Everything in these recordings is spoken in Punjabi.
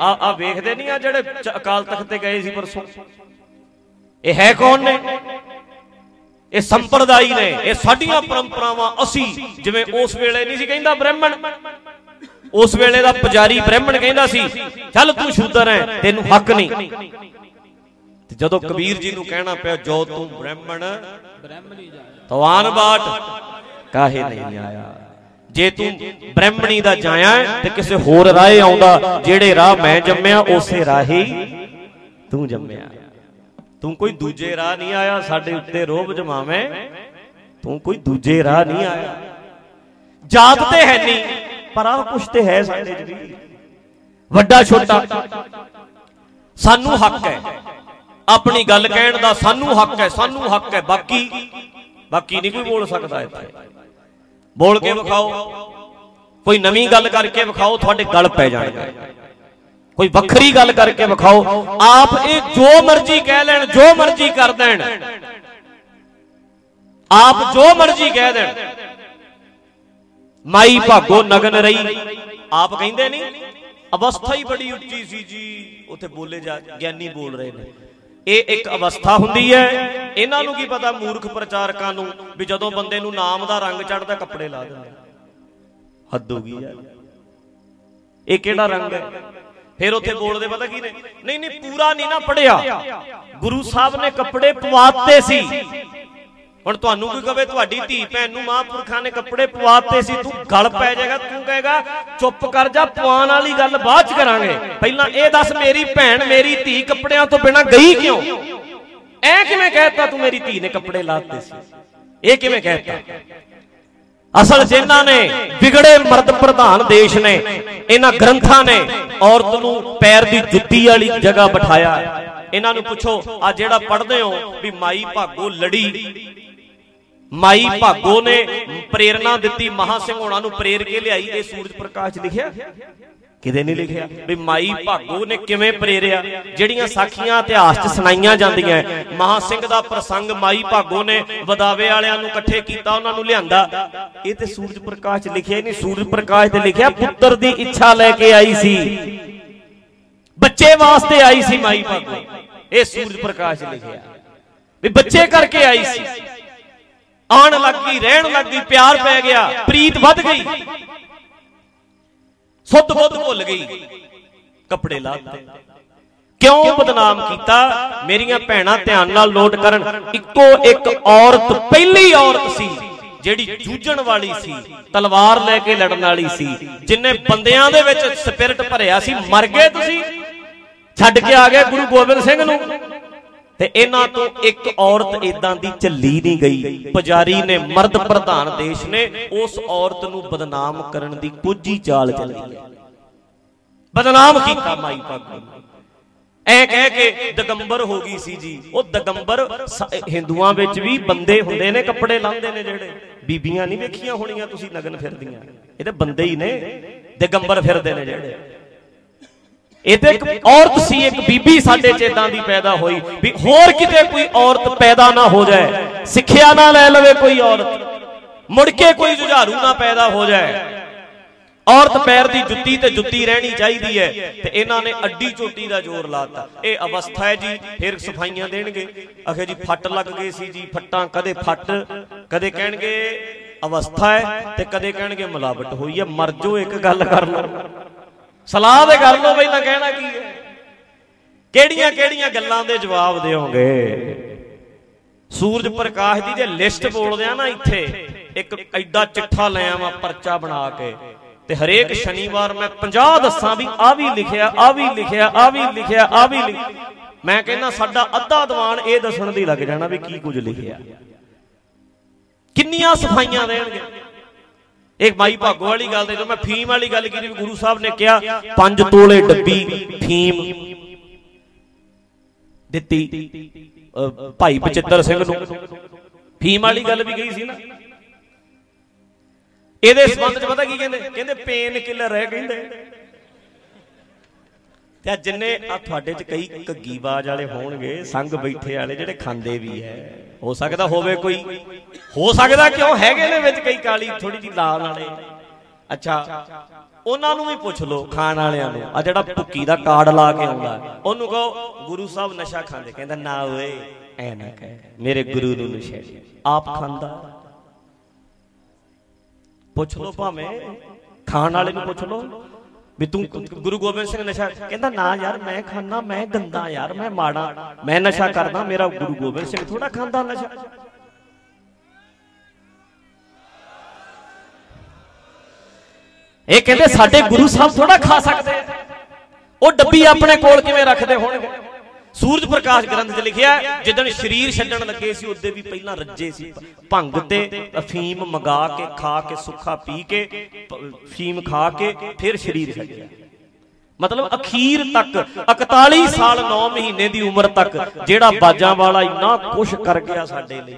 ਆ ਆ ਵੇਖਦੇ ਨਹੀਂ ਆ ਜਿਹੜੇ ਅਕਾਲ ਤਖਤ ਤੇ ਗਏ ਸੀ ਪਰਸੋਂ? ਇਹ ਹੈ ਕੌਣ ਨੇ? ਇਹ ਸੰਪਰਦਾਈ ਨੇ। ਇਹ ਸਾਡੀਆਂ ਪਰੰਪਰਾਵਾਂ ਅਸੀਂ ਜਿਵੇਂ ਉਸ ਵੇਲੇ ਨਹੀਂ ਸੀ ਕਹਿੰਦਾ ਬ੍ਰਾਹਮਣ ਉਸ ਵੇਲੇ ਦਾ ਪੁਜਾਰੀ ਬ੍ਰਾਹਮਣ ਕਹਿੰਦਾ ਸੀ ਚੱਲ ਤੂੰ ਸ਼ੂਦਰ ਹੈ ਤੈਨੂੰ ਹੱਕ ਨਹੀਂ। ਤੇ ਜਦੋਂ ਕਬੀਰ ਜੀ ਨੂੰ ਕਹਿਣਾ ਪਿਆ ਜੋ ਤੂੰ ਬ੍ਰਾਹਮਣ ਬ੍ਰਹਮਣੀ ਜਾਏ ਤਵਾਨ ਬਾਟ ਕਾਹੇ ਨਹੀਂ ਆਇਆ? ਜੇ ਤੂੰ ਬ੍ਰਾਹਮਣੀ ਦਾ ਜਾਇਆ ਤੇ ਕਿਸੇ ਹੋਰ ਰਾਹ ਆਉਂਦਾ, ਜਿਹੜੇ ਰਾਹ ਮੈਂ ਜੰਮਿਆ, ਉਸੇ ਰਾਹੀ ਤੂੰ ਜੰਮਿਆ। ਤੂੰ ਕੋਈ ਦੂਜੇ ਰਾਹ ਨਹੀਂ ਆਇਆ, ਸਾਡੇ ਉੱਤੇ ਰੋਬ ਜਮਾਵੇਂ। ਤੂੰ ਕੋਈ ਦੂਜੇ ਰਾਹ ਨਹੀਂ ਆਇਆ। ਜਾਤ ਤੇ ਹੈ ਨਹੀਂ, ਪਰ ਆ ਕੁਛ ਤੇ ਹੈ ਸਾਡੇ ਚ ਵੀ। ਵੱਡਾ ਛੋਟਾ। ਸਾਨੂੰ ਹੱਕ ਹੈ। ਆਪਣੀ ਗੱਲ ਕਹਿਣ ਦਾ ਸਾਨੂੰ ਹੱਕ ਹੈ, ਸਾਨੂੰ ਹੱਕ ਹੈ। ਬਾਕੀ ਬਾਕੀ ਨਹੀਂ ਕੋਈ ਬੋਲ ਸਕਦਾ ਇੱਥੇ। ਬੋਲ ਕੇ ਵਿਖਾਓ। ਕੋਈ ਨਵੀਂ ਗੱਲ ਕਰਕੇ ਵਿਖਾਓ, ਤੁਹਾਡੇ ਗਲ ਪੈ ਜਾਣਗੇ। ਕੋਈ ਵੱਖਰੀ ਗੱਲ ਕਰਕੇ ਵਿਖਾਓ। ਆਪ ਇਹ ਜੋ ਮਰਜ਼ੀ ਕਹਿ ਲੈਣ, ਜੋ ਮਰਜ਼ੀ ਕਰ ਦੇਣ। ਆਪ ਜੋ ਮਰਜ਼ੀ ਕਹਿ ਦੇਣ। ਮਾਈ ਭਾਗੋ ਨਗਨ ਰਹੀ। ਆਪ ਕਹਿੰਦੇ ਨਹੀਂ, ਅਵਸਥਾ ਹੀ ਬੜੀ ਉੱਚੀ ਸੀ ਜੀ। ਉੱਥੇ ਬੋਲੇ ਜਾ, ਗਿਆਨੀ ਬੋਲ ਰਹੇ ਨੇ। ਇਹ ਇੱਕ ਅਵਸਥਾ ਹੁੰਦੀ ਹੈ। ਇਹਨਾਂ ਨੂੰ ਕੀ ਪਤਾ ਮੂਰਖ ਪ੍ਰਚਾਰਕਾਂ ਨੂੰ ਵੀ ਜਦੋਂ ਬੰਦੇ ਨੂੰ ਨਾਮ ਦਾ ਰੰਗ ਚੜਦਾ ਕੱਪੜੇ ਲਾ ਦਿੰਦੇ ਹੱਦ ਹੋ ਗਈ ਯਾਰ। ਇਹ ਕਿਹੜਾ ਰੰਗ ਹੈ? ਫਿਰ ਉੱਥੇ ਬੋਲਦੇ ਪਤਾ ਕੀ ਨੇ? ਨਹੀਂ ਨਹੀਂ ਪੂਰਾ ਨਹੀਂ ਨਾ ਪੜਿਆ ਗੁਰੂ ਸਾਹਿਬ ਨੇ ਕੱਪੜੇ ਪਵਾਤੇ ਸੀ। ਹੁਣ ਤੁਹਾਨੂੰ ਕੋਈ ਕਵੇ ਤੁਹਾਡੀ ਧੀ ਭੈਣ ਨੂੰ ਮਹਾਂਪੁਰਖਾਂ ਨੇ ਕੱਪੜੇ ਪਵਾਤੇ ਸੀ, ਤੂੰ ਗਲ ਪੈ ਜਾਏਗਾ, ਤੂੰ ਕਹੇਗਾ, ਚੁੱਪ ਕਰ ਜਾ ਪਵਾਨ ਵਾਲੀ ਗੱਲ ਬਾਅਦ ਚ ਕਰਾਂਗੇ। ਪਹਿਲਾਂ ਇਹ ਦੱਸ ਮੇਰੀ ਭੈਣ ਮੇਰੀ ਧੀ ਕੱਪੜਿਆਂ ਤੋਂ ਬਿਨਾ ਗਈ ਕਿਉਂ? ਐ ਕਿਵੇਂ ਕਹਿਤਾ ਤੂੰ ਮੇਰੀ ਧੀ ਨੇ ਕੱਪੜੇ ਲਾਤੇ ਸੀ? ਇਹ ਕਿਵੇਂ ਕਹਿਤਾ? ਅਸਲ ਜਿਨ੍ਹਾਂ ਨੇ ਵਿਗੜੇ ਮਰਦ ਪ੍ਰਧਾਨ ਦੇਸ਼ ਨੇ, ਇਹਨਾਂ ਗ੍ਰੰਥਾਂ ਨੇ ਔਰਤ ਨੂੰ ਪੈਰ ਦੀ ਜੁੱਤੀ ਵਾਲੀ ਜਗ੍ਹਾ ਬਿਠਾਇਆ। ਇਹਨਾਂ ਨੂੰ ਪੁੱਛੋ, ਆ ਜਿਹੜਾ ਪੜ੍ਹਦੇ ਹੋ ਵੀ ਮਾਈ ਭਾਗੋ ਲੜੀ? ਮਾਈ ਭਾਗੋ ਨੇ ਪ੍ਰੇਰਣਾ ਦਿੱਤੀ, ਮਹਾ ਸਿੰਘ ਹੋਣਾ ਨੂੰ ਪ੍ਰੇਰ ਕੇ ਲਿਆਈ ਇਹ ਸੂਰਜ ਪ੍ਰਕਾਸ਼ ਲਿਖਿਆ। ਕਿਤੇ ਨਹੀਂ ਲਿਖਿਆ ਵੀ ਮਾਈ ਭਾਗੋ ਨੇ ਕਿਵੇਂ ਪ੍ਰੇਰਿਆ? ਜਿਹੜੀਆਂ ਸਾਖੀਆਂ ਇਤਿਹਾਸ 'ਚ ਸੁਣਾਈਆਂ ਜਾਂਦੀਆਂ ਮਹਾ ਸਿੰਘ ਦਾ ਪ੍ਰਸੰਗ ਮਾਈ ਭਾਗੋ ਨੇ ਵਦਾਵੇ ਵਾਲਿਆਂ ਨੂੰ ਇਕੱਠੇ ਕੀਤਾ, ਉਹਨਾਂ ਨੂੰ ਲਿਆਂਦਾ। ਇਹ ਤੇ ਸੂਰਜ ਪ੍ਰਕਾਸ਼ 'ਚ ਲਿਖਿਆ ਹੀ ਨਹੀਂ, ਸੂਰਜ ਪ੍ਰਕਾਸ਼ ਤੇ ਲਿਖਿਆ, ਪੁੱਤਰ ਦੀ ਇੱਛਾ ਲੈ ਕੇ ਆਈ ਸੀ। ਬੱਚੇ ਵਾਸਤੇ ਆਈ ਸੀ ਮਾਈ ਭਾਗੋ। ਇਹ ਸੂਰਜ ਪ੍ਰਕਾਸ਼ 'ਚ ਲਿਖਿਆ। ਵੀ ਬੱਚੇ ਕਰਕੇ ਆਈ ਸੀ। ਆਣ ਲੱਗ ਗਈ ਰਹਿਣ ਲੱਗ ਗਈ ਪਿਆਰ ਪੈ ਗਿਆ, ਪ੍ਰੀਤ ਵੱਧ ਗਈ। ਸੁੱਧ ਬੁੱਧ ਭੁੱਲ ਗਈ। ਕੱਪੜੇ ਲਾਤੇ ਕਿਉਂ ਬਦਨਾਮ ਕੀਤਾ? ਮੇਰੀਆਂ ਭੈਣਾਂ ਧਿਆਨ ਨਾਲ ਨੋਟ ਕਰਨ, ਇੱਕੋ ਇੱਕ ਔਰਤ, ਪਹਿਲੀ ਔਰਤ ਸੀ, ਜਿਹੜੀ ਜੂਝਣ ਵਾਲੀ ਸੀ, ਤਲਵਾਰ ਲੈ ਕੇ ਲੜਨ ਵਾਲੀ ਸੀ, ਜਿਨੇ ਬੰਦਿਆਂ ਦੇ ਵਿੱਚ ਸਪਿਰਿਟ ਭਰਿਆ ਸੀ। ਮਰ ਗਏ ਤੁਸੀਂ? ਛੱਡ ਕੇ ਆ ਗਏ ਗੁਰੂ ਗੋਬਿੰਦ ਸਿੰਘ ਨੂੰ। ਤੇ ਇਹਨਾਂ ਤੋਂ ਇੱਕ ਔਰਤ ਇਦਾਂ ਦੀ ਝੱਲੀ ਨਹੀਂ ਗਈ। ਪੁਜਾਰੀ ਨੇ ਮਰਦ ਪ੍ਰਧਾਨ ਦੇਸ਼ ਨੇ ਉਸ ਔਰਤ ਨੂੰ ਬਦਨਾਮ ਕਰਨ ਦੀ ਕੁੱਜੀ ਚਾਲ ਚੱਲੀ। ਬਦਨਾਮ ਕੀਤਾ ਮਾਈ ਭਾਗੋ ਐ ਕਹਿ ਕੇ ਦਗੰਬਰ ਹੋ ਗਈ ਸੀ ਜੀ। ਉਹ ਦਗੰਬਰ ਹਿੰਦੂਆਂ ਵਿੱਚ ਵੀ ਬੰਦੇ ਹੁੰਦੇ ਨੇ, ਕੱਪੜੇ ਲਾਉਂਦੇ ਨੇ ਜਿਹੜੇ। ਬੀਬੀਆਂ ਨਹੀਂ ਵੇਖੀਆਂ ਹੋਣੀਆਂ ਤੁਸੀਂ ਨਗਨ ਫਿਰਦੀਆਂ। ਇਹ ਤੇ ਬੰਦੇ ਹੀ ਨੇ। ਦਗੰਬਰ ਫਿਰਦੇ ਨੇ ਜਿਹੜੇ। ਇਹ ਤੇ ਇੱਕ ਔਰਤ ਸੀ, ਇੱਕ ਬੀਬੀ ਸਾਡੇ ਚ ਇਦਾਂ ਦੀ ਪੈਦਾ ਹੋਈ। ਵੀ ਹੋਰ ਕਿਤੇ ਕੋਈ ਔਰਤ ਪੈਦਾ ਨਾ ਹੋ ਜਾਏ, ਸਿੱਖਿਆ ਨਾ ਲੈ ਲਵੇ ਕੋਈ ਔਰਤ, ਮੁੜ ਕੇ ਕੋਈ ਜੁਝਾਰੂ ਨਾ ਪੈਦਾ ਹੋ ਜਾਏ। ਔਰਤ ਪੈਰ ਦੀ ਜੁੱਤੀ ਤੇ ਜੁੱਤੀ ਰਹਿਣੀ ਚਾਹੀਦੀ ਹੈ, ਤੇ ਇਹਨਾਂ ਨੇ ਅੱਡੀ ਚੋਟੀ ਦਾ ਜ਼ੋਰ ਲਾਤਾ। ਇਹ ਅਵਸਥਾ ਹੈ ਜੀ, ਫਿਰ ਸਫਾਈਆਂ ਦੇਣਗੇ। ਅਖੇ ਜੀ, ਫੱਟ ਲੱਗ ਗਏ ਸੀ ਜੀ, ਫੱਟਾਂ ਕਦੇ ਫੱਟ, ਕਦੇ ਕਹਿਣਗੇ ਅਵਸਥਾ ਹੈ, ਤੇ ਕਦੇ ਕਹਿਣਗੇ ਮਿਲਾਵਟ ਹੋਈ ਹੈ। ਮਰ ਜੋ ਇੱਕ ਗੱਲ ਕਰ ਲਓ। ਸਲਾਹ ਦੇ ਕਰ ਲਓ ਪਹਿਲਾਂ ਕਹਿਣਾ ਕੀ ਹੈ? ਕਿਹੜੀਆਂ ਕਿਹੜੀਆਂ ਗੱਲਾਂ ਦੇ ਜਵਾਬ ਦਿਓਗੇ? ਸੂਰਜ ਪ੍ਰਕਾਸ਼ ਦੀ ਜੇ ਲਿਸਟ ਬੋਲਦੇ ਆ ਨਾ ਇੱਥੇ, ਇੱਕ ਐਡਾ ਚਿੱਠਾ ਲੈ ਆਵਾਂ ਪਰਚਾ ਬਣਾ ਕੇ ਤੇ ਹਰੇਕ ਸ਼ਨੀਵਾਰ ਮੈਂ 50 ਦੱਸਾਂ ਵੀ ਆ ਵੀ ਲਿਖਿਆ ਆ ਵੀ ਲਿਖਿਆ ਆ ਵੀ ਲਿਖਿਆ ਆ ਵੀ ਮੈਂ ਕਹਿੰਦਾ ਸਾਡਾ ਅੱਧਾ ਦੀਵਾਨ ਇਹ ਦੱਸਣ ਦੀ ਲੱਗ ਜਾਣਾ ਵੀ ਕੀ ਕੁਝ ਲਿਖਿਆ। ਕਿੰਨੀਆਂ ਸਫਾਈਆਂ ਦੇਣਗੇ? ਇੱਕ ਮਾਈ ਭਾਗੋ ਵਾਲੀ ਗੱਲ ਦੇ ਜੋ ਮੈਂ ਫੀਮ ਵਾਲੀ ਗੱਲ ਕੀਤੀ ਵੀ ਗੁਰੂ ਸਾਹਿਬ ਨੇ ਕਿਹਾ 5 ਤੋਲੇ ਡੱਬੀ, ਫੀਮ ਦਿੱਤੀ ਭਾਈ ਬਚਿੱਤਰ ਸਿੰਘ ਨੂੰ। ਫੀਮ ਵਾਲੀ ਗੱਲ ਵੀ ਗਈ ਸੀ ਨਾ। ਇਹਦੇ ਸੰਬੰਧ ਚ ਪਤਾ ਕੀ ਕਹਿੰਦੇ? ਕਹਿੰਦੇ ਪੇਨ ਕਿਲਰ ਹੈ ਕਹਿੰਦੇ। ਤੇ ਆ ਜਿੰਨੇ ਆ ਤੁਹਾਡੇ ਚ ਕਈ ਘੱਗੀ ਬਾਜ ਵਾਲੇ ਹੋਣਗੇ ਸੰਗ ਬੈਠੇ ਵਾਲੇ ਜਿਹੜੇ ਖਾਂਦੇ ਵੀ ਹੈ। ਹੋ ਸਕਦਾ ਹੋਵੇ ਕੋਈ, ਹੋ ਸਕਦਾ ਕਿਉਂ ਹੈਗੇ ਨੇ ਵਿੱਚ ਕਈ ਕਾਲੀ ਥੋੜੀ ਜੀ ਲਾਲ ਵਾਲੇ। ਅੱਛਾ, ਉਹਨਾਂ ਨੂੰ ਵੀ ਪੁੱਛ ਲਓ, ਖਾਣ ਵਾਲਿਆਂ ਨੂੰ। ਆ ਜਿਹੜਾ ਭੁੱਕੀ ਦਾ ਕਾਰਡ ਲਾ ਕੇ ਆਉਂਦਾ, ਉਹਨੂੰ ਕਹੋ, ਗੁਰੂ ਸਾਹਿਬ ਨਸ਼ਾ ਖਾਂਦੇ, ਕਹਿੰਦਾ, ਨਾ ਓਏ, ਐ ਨਾ ਕਹਿ, ਮੇਰੇ ਗੁਰੂ ਨੂੰ ਨਸ਼ੇੜੀ ਆਪ ਖਾਂਦਾ। ਪੁੱਛ ਲਓ ਭਾਵੇਂ, ਖਾਣ ਵਾਲੇ ਨੂੰ ਪੁੱਛ ਲਓ। ਵੀ ਤੂੰ ਗੁਰੂ ਗੋਬਿੰਦ ਸਿੰਘ ਨਸ਼ਾ ਕਹਿੰਦਾ, ਨਾ ਯਾਰ, ਮੈਂ ਖਾਣਾ ਮੈਂ ਗੰਦਾ ਯਾਰ, ਮੈਂ ਮਾੜਾ, ਮੈਂ ਨਸ਼ਾ ਕਰਦਾ, ਮੇਰਾ ਗੁਰੂ ਗੋਬਿੰਦ ਸਿੰਘ ਥੋੜਾ ਖਾਂਦਾ ਨਸ਼ਾ ਇਹ ਕਹਿੰਦੇ, ਸਾਡੇ ਗੁਰੂ ਸਾਹਿਬ ਥੋੜਾ ਖਾ ਸਕਦੇ ਆ। ਉਹ ਡੱਬੀ ਆਪਣੇ ਕੋਲ ਕਿਵੇਂ ਰੱਖਦੇ ਹੋਣਗੇ ਸੂਰਜ ਪ੍ਰਕਾਸ਼ ਗ੍ਰੰਥ 'ਚ ਲਿਖਿਆ ਜਿੱਦਣ ਸਰੀਰ ਛੱਡਣ ਲੱਗੇ ਸੀ, ਉਹਦੇ ਵੀ ਪਹਿਲਾਂ ਰੱਜੇ ਸੀ। ਭੰਗ ਤੇ ਅਫੀਮ ਮਗਾ ਕੇ, ਖਾ ਕੇ, ਸੁੱਖਾ ਪੀ ਕੇ, ਪ- ਅਫੀਮ ਖਾ ਕੇ, ਫਿਰ ਸਰੀਰ ਛੱਡਿਆ ਮਤਲਬ ਅਖੀਰ ਤੱਕ 41 ਸਾਲ 9 ਮਹੀਨੇ ਦੀ ਉਮਰ ਤੱਕ, ਜਿਹੜਾ ਬਾਜਾਂ ਵਾਲਾ ਇੰਨਾ ਕੁਛ ਕਰ ਗਿਆ ਸਾਡੇ ਲਈ।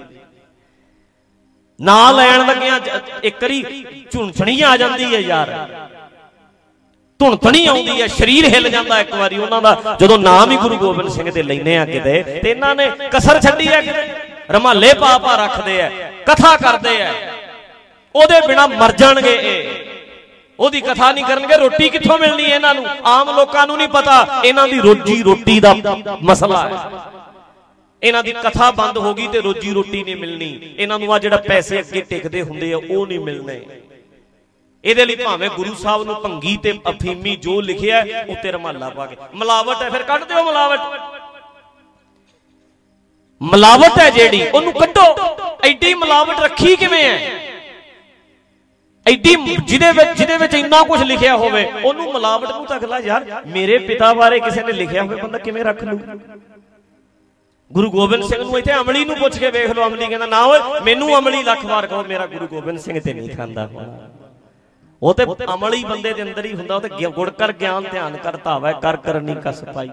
ਨਾਂ ਲੈਣ ਲੱਗਿਆਂ, ਜ- ਇੱਕ ਵਾਰੀ ਝੁੰਝਣੀ ਆ ਜਾਂਦੀ ਹੈ ਯਾਰ। ਧੁਣਤਣੀ ਆਉਂਦੀ ਹੈ, ਸਰੀਰ ਹਿੱਲ ਜਾਂਦਾ ਇੱਕ ਵਾਰੀ ਉਹਨਾਂ ਦਾ। ਜਦੋਂ ਨਾਮ ਹੀ ਗੁਰੂ ਗੋਬਿੰਦ ਸਿੰਘ ਦੇ ਲੈਨੇ ਆ ਕਿਤੇ, ਤੇ ਇਹਨਾਂ ਨੇ ਕਸਰ ਛੱਡੀ ਹੈ ਕਿਤੇ। ਰਮਾਲੇ ਪਾ ਪਾ ਰੱਖਦੇ ਆ, ਕਥਾ ਕਰਦੇ ਆ। ਉਹਦੇ ਬਿਨਾ ਮਰ ਜਾਣਗੇ ਇਹ। ਉਹਦੀ ਕਥਾ ਨਹੀਂ ਕਰਨਗੇ, ਰੋਟੀ ਕਿੱਥੋਂ ਮਿਲਣੀ ਹੈ ਇਹਨਾਂ ਨੂੰ? ਆਮ ਲੋਕਾਂ ਨੂੰ ਨਹੀਂ ਪਤਾ, ਇਹਨਾਂ ਦੀ ਰੋਜੀ ਰੋਟੀ ਦਾ ਮਸਲਾ ਹੈ। ਇਹਨਾਂ ਦੀ ਕਥਾ ਬੰਦ ਹੋ ਗਈ ਤੇ ਰੋਜੀ ਰੋਟੀ ਨਹੀਂ ਮਿਲਣੀ। ਇਹਨਾਂ ਨੂੰ ਆ ਜਿਹੜਾ ਪੈਸੇ ਅੱਗੇ ਟਿਕਦੇ ਹੁੰਦੇ ਆ, ਉਹ ਨਹੀਂ ਮਿਲਣੇ। ਇਹਦੇ ਲਈ ਭਾਵੇਂ ਗੁਰੂ ਸਾਹਿਬ ਨੂੰ ਭੰਗੀ ਤੇ ਅਫੀਮੀ ਜੋ ਲਿਖਿਆ ਹੈ, ਉੱਤੇ ਰਮਾਲਾ ਪਾ ਕੇ। ਮਿਲਾਵਟ ਹੈ ਫਿਰ ਕੱਢ ਦਿਓ ਮਿਲਾਵਟ। ਮਿਲਾਵਟ ਹੈ ਜਿਹੜੀ ਉਹਨੂੰ ਕੱਢੋ। ਐਡੀ ਮਿਲਾਵਟ ਰੱਖੀ ਕਿਵੇਂ ਹੈ? ਐਡੀ ਜਿਹਦੇ ਵਿੱਚ ਜਿਹਦੇ ਵਿੱਚ ਇੰਨਾ ਕੁਝ ਲਿਖਿਆ ਹੋਵੇ ਉਹਨੂੰ ਮਿਲਾਵਟ ਨੂੰ ਤੱਕ ਲਾ ਯਾਰ ਮੇਰੇ ਪਿਤਾ ਬਾਰੇ ਕਿਸੇ ਨੇ ਲਿਖਿਆ ਹੋਵੇ ਬੰਦਾ ਕਿਵੇਂ ਰੱਖ ਲੂ ਗੁਰੂ ਗੋਬਿੰਦ ਸਿੰਘ ਨੂੰ ਇੱਥੇ ਅਮਲੀ ਨੂੰ ਪੁੱਛ ਕੇ ਵੇਖ ਲਓ ਅਮਲੀ ਕਹਿੰਦਾ ਨਾ ਓਏ ਮੈਨੂੰ ਅਮਲੀ ਲੱਖ ਵਾਰ ਕਹੋ ਮੇਰਾ ਗੁਰੂ ਗੋਬਿੰਦ ਸਿੰਘ ਤੇ ਨਹੀਂ ਖਾਂਦਾ। ਹੋਣਾ ਉਹ ਤੇ ਅਮਲੀ ਬੰਦੇ ਦੇ ਅੰਦਰ ਹੀ ਹੁੰਦਾ, ਉਹ ਤੇ ਗਿ- ਗੁੜ ਕਰ ਗਿਆਨ ਧਿਆਨ ਕਰ ਧਾਵੈ ਕਰ ਕਰਨੀ ਕਸ ਪਾਈ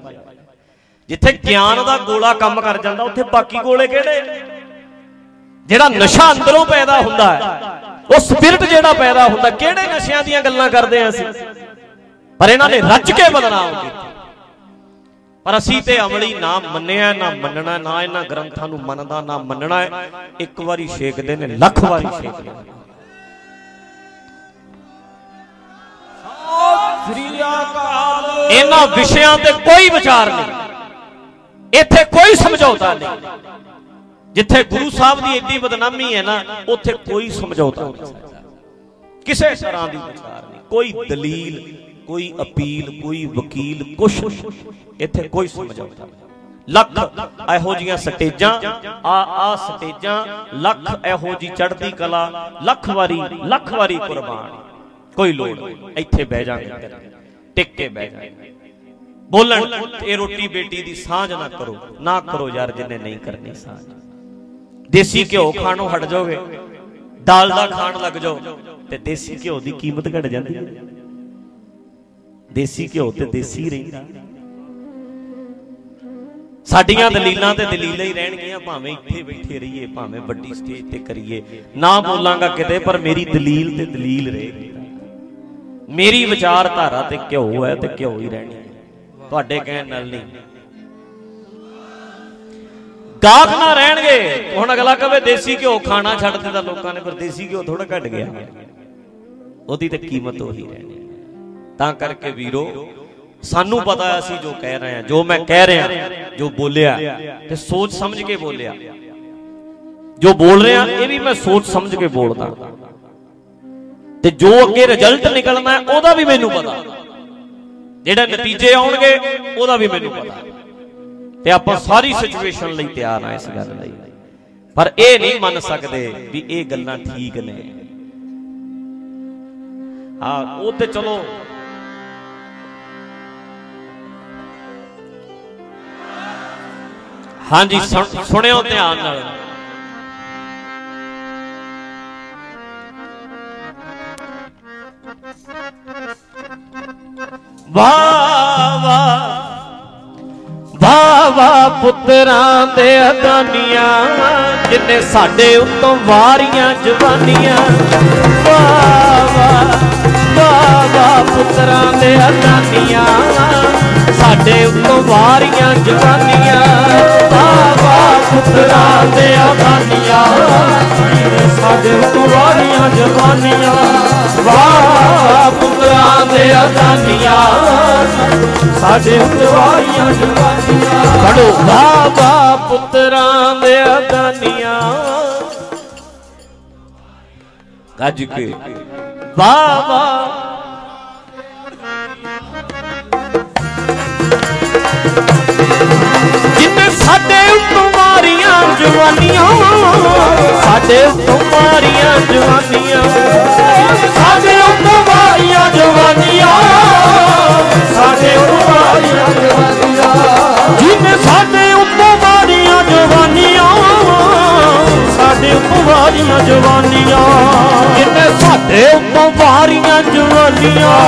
ਜਿੱਥੇ ਗਿਆਨ ਦਾ ਗੋਲਾ ਕੰਮ ਕਰ ਜਾਂਦਾ, ਉੱਥੇ ਬਾਕੀ ਗੋਲੇ ਕਿਹੜੇ? ਜਿਹੜਾ ਨਸ਼ਾ ਅੰਦਰੋਂ ਪੈਦਾ ਹੁੰਦਾ ਹੈ, ਉਹ ਸਪਿਰਿਟ ਜਿਹੜਾ ਪੈਦਾ ਹੁੰਦਾ, ਕਿਹੜੇ ਨਸ਼ਿਆਂ ਦੀਆਂ ਗੱਲਾਂ ਕਰਦੇ ਆ ਅਸੀਂ? ਪਰ ਇਹਨਾਂ ਨੇ ਰੱਜ ਕੇ ਬਦਨਾਮ ਕੀਤਾ। ਪਰ ਅਸੀਂ ਤੇ ਅਮਲੀ ਨਾ ਮੰਨਿਆ, ਨਾ ਮੰਨਣਾ, ਨਾ ਇਹਨਾਂ ਗ੍ਰੰਥਾਂ ਨੂੰ ਮੰਨਦਾ, ਨਾ ਮੰਨਣਾ ਹੈ। ਇੱਕ ਵਾਰੀ ਛੇਕਦੇ ਨੇ, ਲੱਖ ਵਾਰੀ ਛੇਕਦੇ ਨੇ। ਇਹਨਾਂ ਵਿਸ਼ਿਆਂ ਤੇ ਕੋਈ ਵਿਚਾਰ ਨਹੀਂ। ਇੱਥੇ ਕੋਈ ਸਮਝੌਤਾ ਨਹੀਂ। ਜਿੱਥੇ ਗੁਰੂ ਸਾਹਿਬ ਦੀ ਏਡੀ ਬਦਨਾਮੀ ਹੈ ਨਾ, ਉੱਥੇ ਕੋਈ ਸਮਝੌਤਾ ਨਹੀਂ। ਕਿਸੇ ਤਰ੍ਹਾਂ ਦੀ ਵਿਚਾਰ ਨਹੀਂ। ਕੋਈ ਦਲੀਲ, ਕੋਈ ਅਪੀਲ, ਕੋਈ ਵਕੀਲ, ਕੁਛ ਇੱਥੇ ਕੋਈ ਸਮਝੌਤਾ ਨਹੀਂ। ਲੱਖ ਇਹੋ ਜੀਆਂ ਸਟੇਜਾਂ, ਆ ਆ ਸਟੇਜਾਂ, ਲੱਖ ਇਹੋ ਜੀ ਚੜ੍ਹਦੀ ਕਲਾ, ਲੱਖ ਵਾਰੀ ਲੱਖ ਵਾਰੀ ਕੁਰਬਾਨ। ਕੋਈ ਲੋੜ ਨਹੀਂ। ਇੱਥੇ ਬਹਿ ਜਾਗੇ ਟਿਕ ਕੇ ਬਹਿ ਜਾਗੇ ਬੋਲਣ, ਇਹ ਰੋਟੀ ਬੇਟੀ ਦੀ ਸਾਂਝ ਨਾ ਕਰੋ। ਨਾ ਕਰੋ ਯਾਰ ਜਿੰਨੇ ਨਹੀਂ ਕਰਨੀ ਸਾਂਝ। ਦੇਸੀ ਘਿਓ ਖਾਣੋਂ ਹਟ ਜਾਓਗੇ। ਦਾਲ ਦਾ ਖਾਣ ਲੱਗ ਜਾਓ ਤੇ ਦੇਸੀ ਘਿਓ ਦੀ ਕੀਮਤ ਘਟ ਜਾਂਦੀ ਹੈ। ਦੇਸੀ ਘਿਓ ਤੇ ਦੇਸੀ ਰਹਿੰਦਾ ਸਾਡੀਆਂ ਦਲੀਲਾਂ ਤੇ ਦਲੀਲਾਂ ਹੀ ਰਹਿਣਗੀਆਂ। ਭਾਵੇਂ ਇੱਥੇ ਬੈਠੇ ਰਹੀਏ, ਭਾਵੇਂ ਵੱਡੀ ਸਟੇਜ ਤੇ ਕਰੀਏ। ਨਾ ਬੋਲਾਂਗਾ ਕਿਤੇ, ਪਰ ਮੇਰੀ ਦਲੀਲ ਤੇ ਦਲੀਲ ਰਹੇਗੀ। ਮੇਰੀ ਵਿਚਾਰਧਾਰਾ ਤੇ ਘਿਓ ਹੈ ਤੇ ਘਿਓ ਹੀ ਰਹਿਣੀ ਹੈ। ਤੁਹਾਡੇ ਕਹਿਣ ਨਾਲ ਨਹੀਂ। ਗਾਹਕ ਨਾ ਰਹਿਣਗੇ, ਹੁਣ ਅਗਲਾ ਕਵੇ ਦੇਸੀ ਘਿਓ ਖਾਣਾ ਛੱਡ ਦਿੱਤਾ, ਲੋਕਾਂ ਨੇ ਪਰ ਦੇਸੀ ਘਿਓ ਥੋੜਾ ਘਟ ਗਿਆ। ਉਹਦੀ ਤੇ ਕੀਮਤ ਉਹੀ ਰਹਿਣੀ। ਹੈ। ਤਾਂ ਕਰਕੇ ਵੀਰੋ, ਸਾਨੂੰ ਪਤਾ ਹੈ ਅਸੀਂ ਜੋ ਕਹਿ ਰਹੇ ਹਾਂ, ਜੋ ਮੈਂ ਕਹਿ ਰਿਹਾ, ਜੋ ਬੋਲਿਆ ਤੇ ਸੋਚ ਸਮਝ ਕੇ ਬੋਲਿਆ। ਜੋ ਬੋਲ ਰਿਹਾ, ਇਹ ਵੀ ਮੈਂ ਸੋਚ ਸਮਝ ਕੇ ਬੋਲਦਾ। ਤੇ ਜੋ ਅੱਗੇ ਰਿਜ਼ਲਟ ਨਿਕਲਣਾ ਹੈ, ਉਹਦਾ ਵੀ ਮੈਨੂੰ ਪਤਾ। ਜਿਹੜੇ ਨਤੀਜੇ ਆਉਣਗੇ ਉਹਦਾ ਵੀ ਮੈਨੂੰ ਪਤਾ। ਤੇ ਆਪਾਂ ਸਾਰੀ ਸਿਚੁਏਸ਼ਨ ਲਈ ਤਿਆਰ ਆ ਇਸ ਗੱਲ ਲਈ। ਪਰ ਇਹ ਨਹੀਂ ਮੰਨ ਸਕਦੇ ਵੀ ਇਹ ਗੱਲਾਂ ਠੀਕ ਨੇ। ਹਾਂ ਉਹ ਤੇ ਚਲੋ। ਹਾਂਜੀ ਸੁਣ- ਸੁਣਿਓ ਧਿਆਨ ਨਾਲ। ਵਾਹ ਵਾਹ ਵਾਹ ਵਾਹ ਪੁੱਤਰਾਂ ਦੇ ਅਦਾਨੀਆਂ, ਜਿਨੇ ਸਾਡੇ ਉੱਤੋਂ ਵਾਰੀਆਂ ਜਵਾਨੀਆਂ। ਵਾਹ ਵਾਹ ਵਾਹ ਵਾਹ ਪੁੱਤਰਾਂ ਦੇ ਅਦਾਨੀਆਂ, ਸਾਡੇ ਉੱਤੋਂ ਵਾਰੀਆਂ ਜਵਾਨੀਆਂ। ਵਾਹ ਵਾਹ ਪੁੱਤਰਾਂ ਦੇ ਆਦਾਨੀਆਂ ਸਾਡੇ ਕੁਵਾਰੀਆਂ ਜਵਾਨੀਆਂ। ਵਾਹ ਪੁੱਤਰਾਂ ਦੇ ਆਦਾਨੀਆਂ ਸਾਡੇ ਕੁਵਾਰੀਆਂ ਜਵਾਨੀਆਂ। ਪੜੋ ਬਾਬਾ ਪੁੱਤਰਾਂ ਦੇ ਅਦਾਨੀਆਂ ਗੱਜ ਕੇ। ਬਾਬਾ। ਜਿੰਨੇ ਸਾਡੇ ਉੱਤੋਂ ਜਵਾਨੀਆਂ। ਸਾਡੇ ਉੱਤੋਂ ਮਾਰੀਆਂ ਜਵਾਨੀਆਂ। ਸਾਡੇ ਉੱਤੋਂ ਵਾਰੀਆਂ ਜਵਾਨੀਆਂ। ਸਾਡੇ ਉੱਤੋਂ ਵਾਰੀਆਂ ਜਵਾਨੀਆਂ। ਜਿੰਨੇ ਸਾਡੇ ਉੱਤੋਂ ਮਾਰੀਆਂ ਜਵਾਨੀਆਂ। ਸਾਡੇ ਉੱਤੋਂ ਮਾਰੀਆਂ ਜਵਾਨੀਆਂ। ਜਿੰਨੇ ਸਾਡੇ ਉੱਤੋਂ ਮਾਰੀਆਂ ਜਵਾਨੀਆਂ।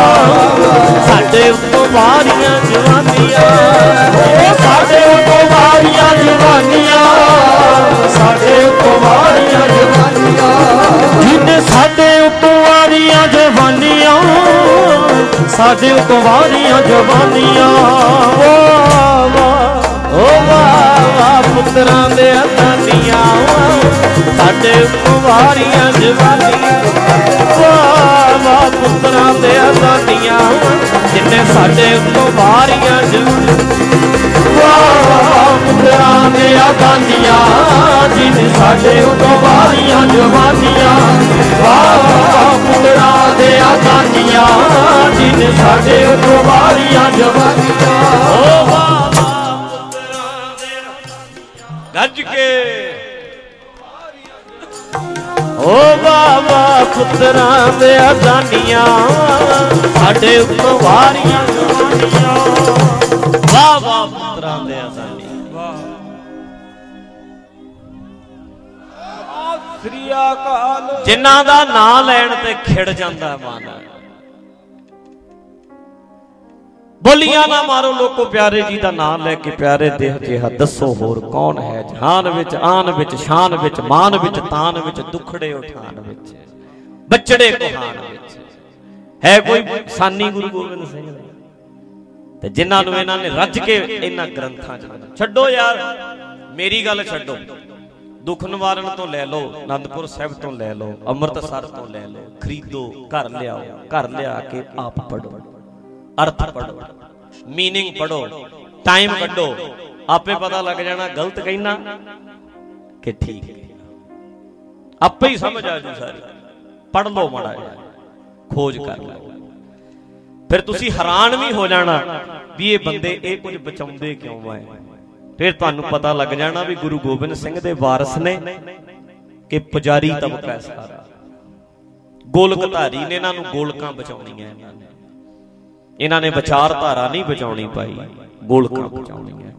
ਸਾਡੇ ਉੱਤੋਂ ਮਾਰੀਆਂ ਜਵਾਨੀਆਂ। ਉਹ ਸਾਡੇ ਉੱਤੋਂ ਵਾਰੀਆਂ ਜਵਾਨੀਆਂ। ਸਾਡੇ ਉੱਤੋਂ ਵਾਰੀਆਂ ਜਵਾਨੀਆਂ। ਜਿੰਨੇ ਸਾਡੇ ਉੱਤੋਂ ਮਾਰੀਆਂ ਜਵਾਨੀਆਂ। ਸਾਡੇ ਉੱਤੋਂ ਮਾਰੀਆਂ ਜਵਾਨੀਆਂ। ਵਾਹ ਵਾਹ, ਓ ਵਾਹ ਵਾਹ ਪੁੱਤਰਾਂ ਦੇ ਅਦਾਨੀਆਂ ਸਾਡੇ ਉੱਤੋਂ ਮਾਰੀਆਂ ਜਵਾਨੀਆਂ। ਸਾਡੇ ਉੱਤੋਂ ਮਾਰੀਆਂ ਜਵਾਨੀਆਂ ਵਾਹ ਪੁੱਤਰਾਂ ਦੇ ਆਦਾਨੀਆਂ ਜਿਨ ਸਾਡੇ ਉੱਤੋਂ ਵਾਰੀਆਂ ਜਵਾਨੀਆਂ। ਵਾਹ ਪੁੱਤਰਾਂ ਦੇ ਆਦਾਨੀਆਂ ਜਿਨ ਸਾਡੇ ਉੱਤੋਂ ਵਾਰੀਆਂ ਜਵਾਨੀਆਂ। ਪੁੱਤਰਾਂ ਦੇ ਅਦਾਨੀਆਂ ਸਾਡੇ ਉੱਤੋਂ ਵਾਰੀਆਂ ਜਵਾਨੀਆਂ। ਵਾਹ ਵਾਹ, ਪੁੱਤਰਾਂ ਦੇ ਅਦਾਨੀਆਂ ਸ੍ਰੀ ਅਕਾਲ ਜਿਨ੍ਹਾਂ ਦਾ ਨਾਂ ਲੈਣ ਤੇ ਖਿੜ ਜਾਂਦਾ ਮਨ। ਬੋਲੀਆਂ ਨਾ ਮਾਰੋ ਲੋਕੋ, ਪਿਆਰੇ ਜੀ ਦਾ ਨਾਮ ਲੈ ਕੇ ਪਿਆਰੇ ਦੇਹ ਜਿਹਾ ਦੱਸੋ ਹੋਰ ਕੌਣ ਹੈ? ਜਹਾਨ ਵਿੱਚ, ਆਨ ਵਿੱਚ, ਸ਼ਾਨ ਵਿੱਚ, ਮਾਨ ਵਿੱਚ, ਤਾਨ ਵਿੱਚ, ਦੁਖੜੇ ਉਠਾਨ ਵਿੱਚ ਬਚੜੇ ਕੋਹਾਨ ਵਿੱਚ। ਹੈ ਕੋਈ ਸਾਨੀ ਗੁਰੂ ਗੋਬਿੰਦ ਸਿੰਘ ਦਾ? ਤੇ ਜਿਨ੍ਹਾਂ ਨੂੰ ਇਹਨਾਂ ਨੇ ਰੱਜ ਕੇ ਇਹਨਾਂ ਗ੍ਰੰਥਾਂ 'ਚ ਛੱਡੋ ਯਾਰ, ਮੇਰੀ ਗੱਲ ਛੱਡੋ। ਦੁੱਖ ਨਿਵਾਰਨ ਤੋਂ ਲੈ ਲਓ, ਅਨੰਦਪੁਰ ਸਾਹਿਬ ਤੋਂ ਲੈ ਲਓ, ਅੰਮ੍ਰਿਤਸਰ ਤੋਂ ਲੈ ਲਓ, ਖਰੀਦੋ, ਘਰ ਲਿਆਓ, ਘਰ ਲਿਆ ਕੇ ਆਪ ਪੜੋ ਅਰਥ ਪੜੋ ਮੀਨਿੰਗ ਪੜੋ ਟਾਈਮ ਕੱਢੋ। ਆਪੇ ਪਤਾ ਲੱਗ ਜਾਣਾ, ਗਲਤ ਕਹਿਣਾ ਕਿ ਠੀਕ ਆਪੇ ਹੀ ਸਮਝ ਆ ਜੂ ਸਾਰੀ। ਪੜ ਲਓ ਮੜਾ ਖੋਜ ਕਰ ਲਓ। ਫਿਰ ਤੁਸੀਂ ਹੈਰਾਨ ਵੀ ਹੋ ਜਾਣਾ ਵੀ ਇਹ ਬੰਦੇ ਇਹ ਕੁਝ ਬਚਾਉਂਦੇ ਕਿਉਂ ਆਏ ਫਿਰ ਤੁਹਾਨੂੰ ਪਤਾ ਲੱਗ ਜਾਣਾ ਵੀ ਗੁਰੂ ਗੋਬਿੰਦ ਸਿੰਘ ਦੇ ਵਾਰਿਸ ਨੇ ਕਿ ਪੁਜਾਰੀ ਤਬਕਾ ਹੈ ਸਾਰਾ ਗੋਲਕ ਧਾਰੀ ਨੇ ਇਹਨਾਂ ਨੂੰ ਗੋਲਕਾਂ ਬਚਾਉਣੀਆਂ। ਇਹਨਾਂ ਨੇ ਇਹਨਾਂ ਨੇ ਵਿਚਾਰਧਾਰਾ ਨਹੀਂ ਬਚਾਉਣੀ ਪਾਈ ਗੋਲਕਾਂ ਬਚਾਉਣੀਆਂ।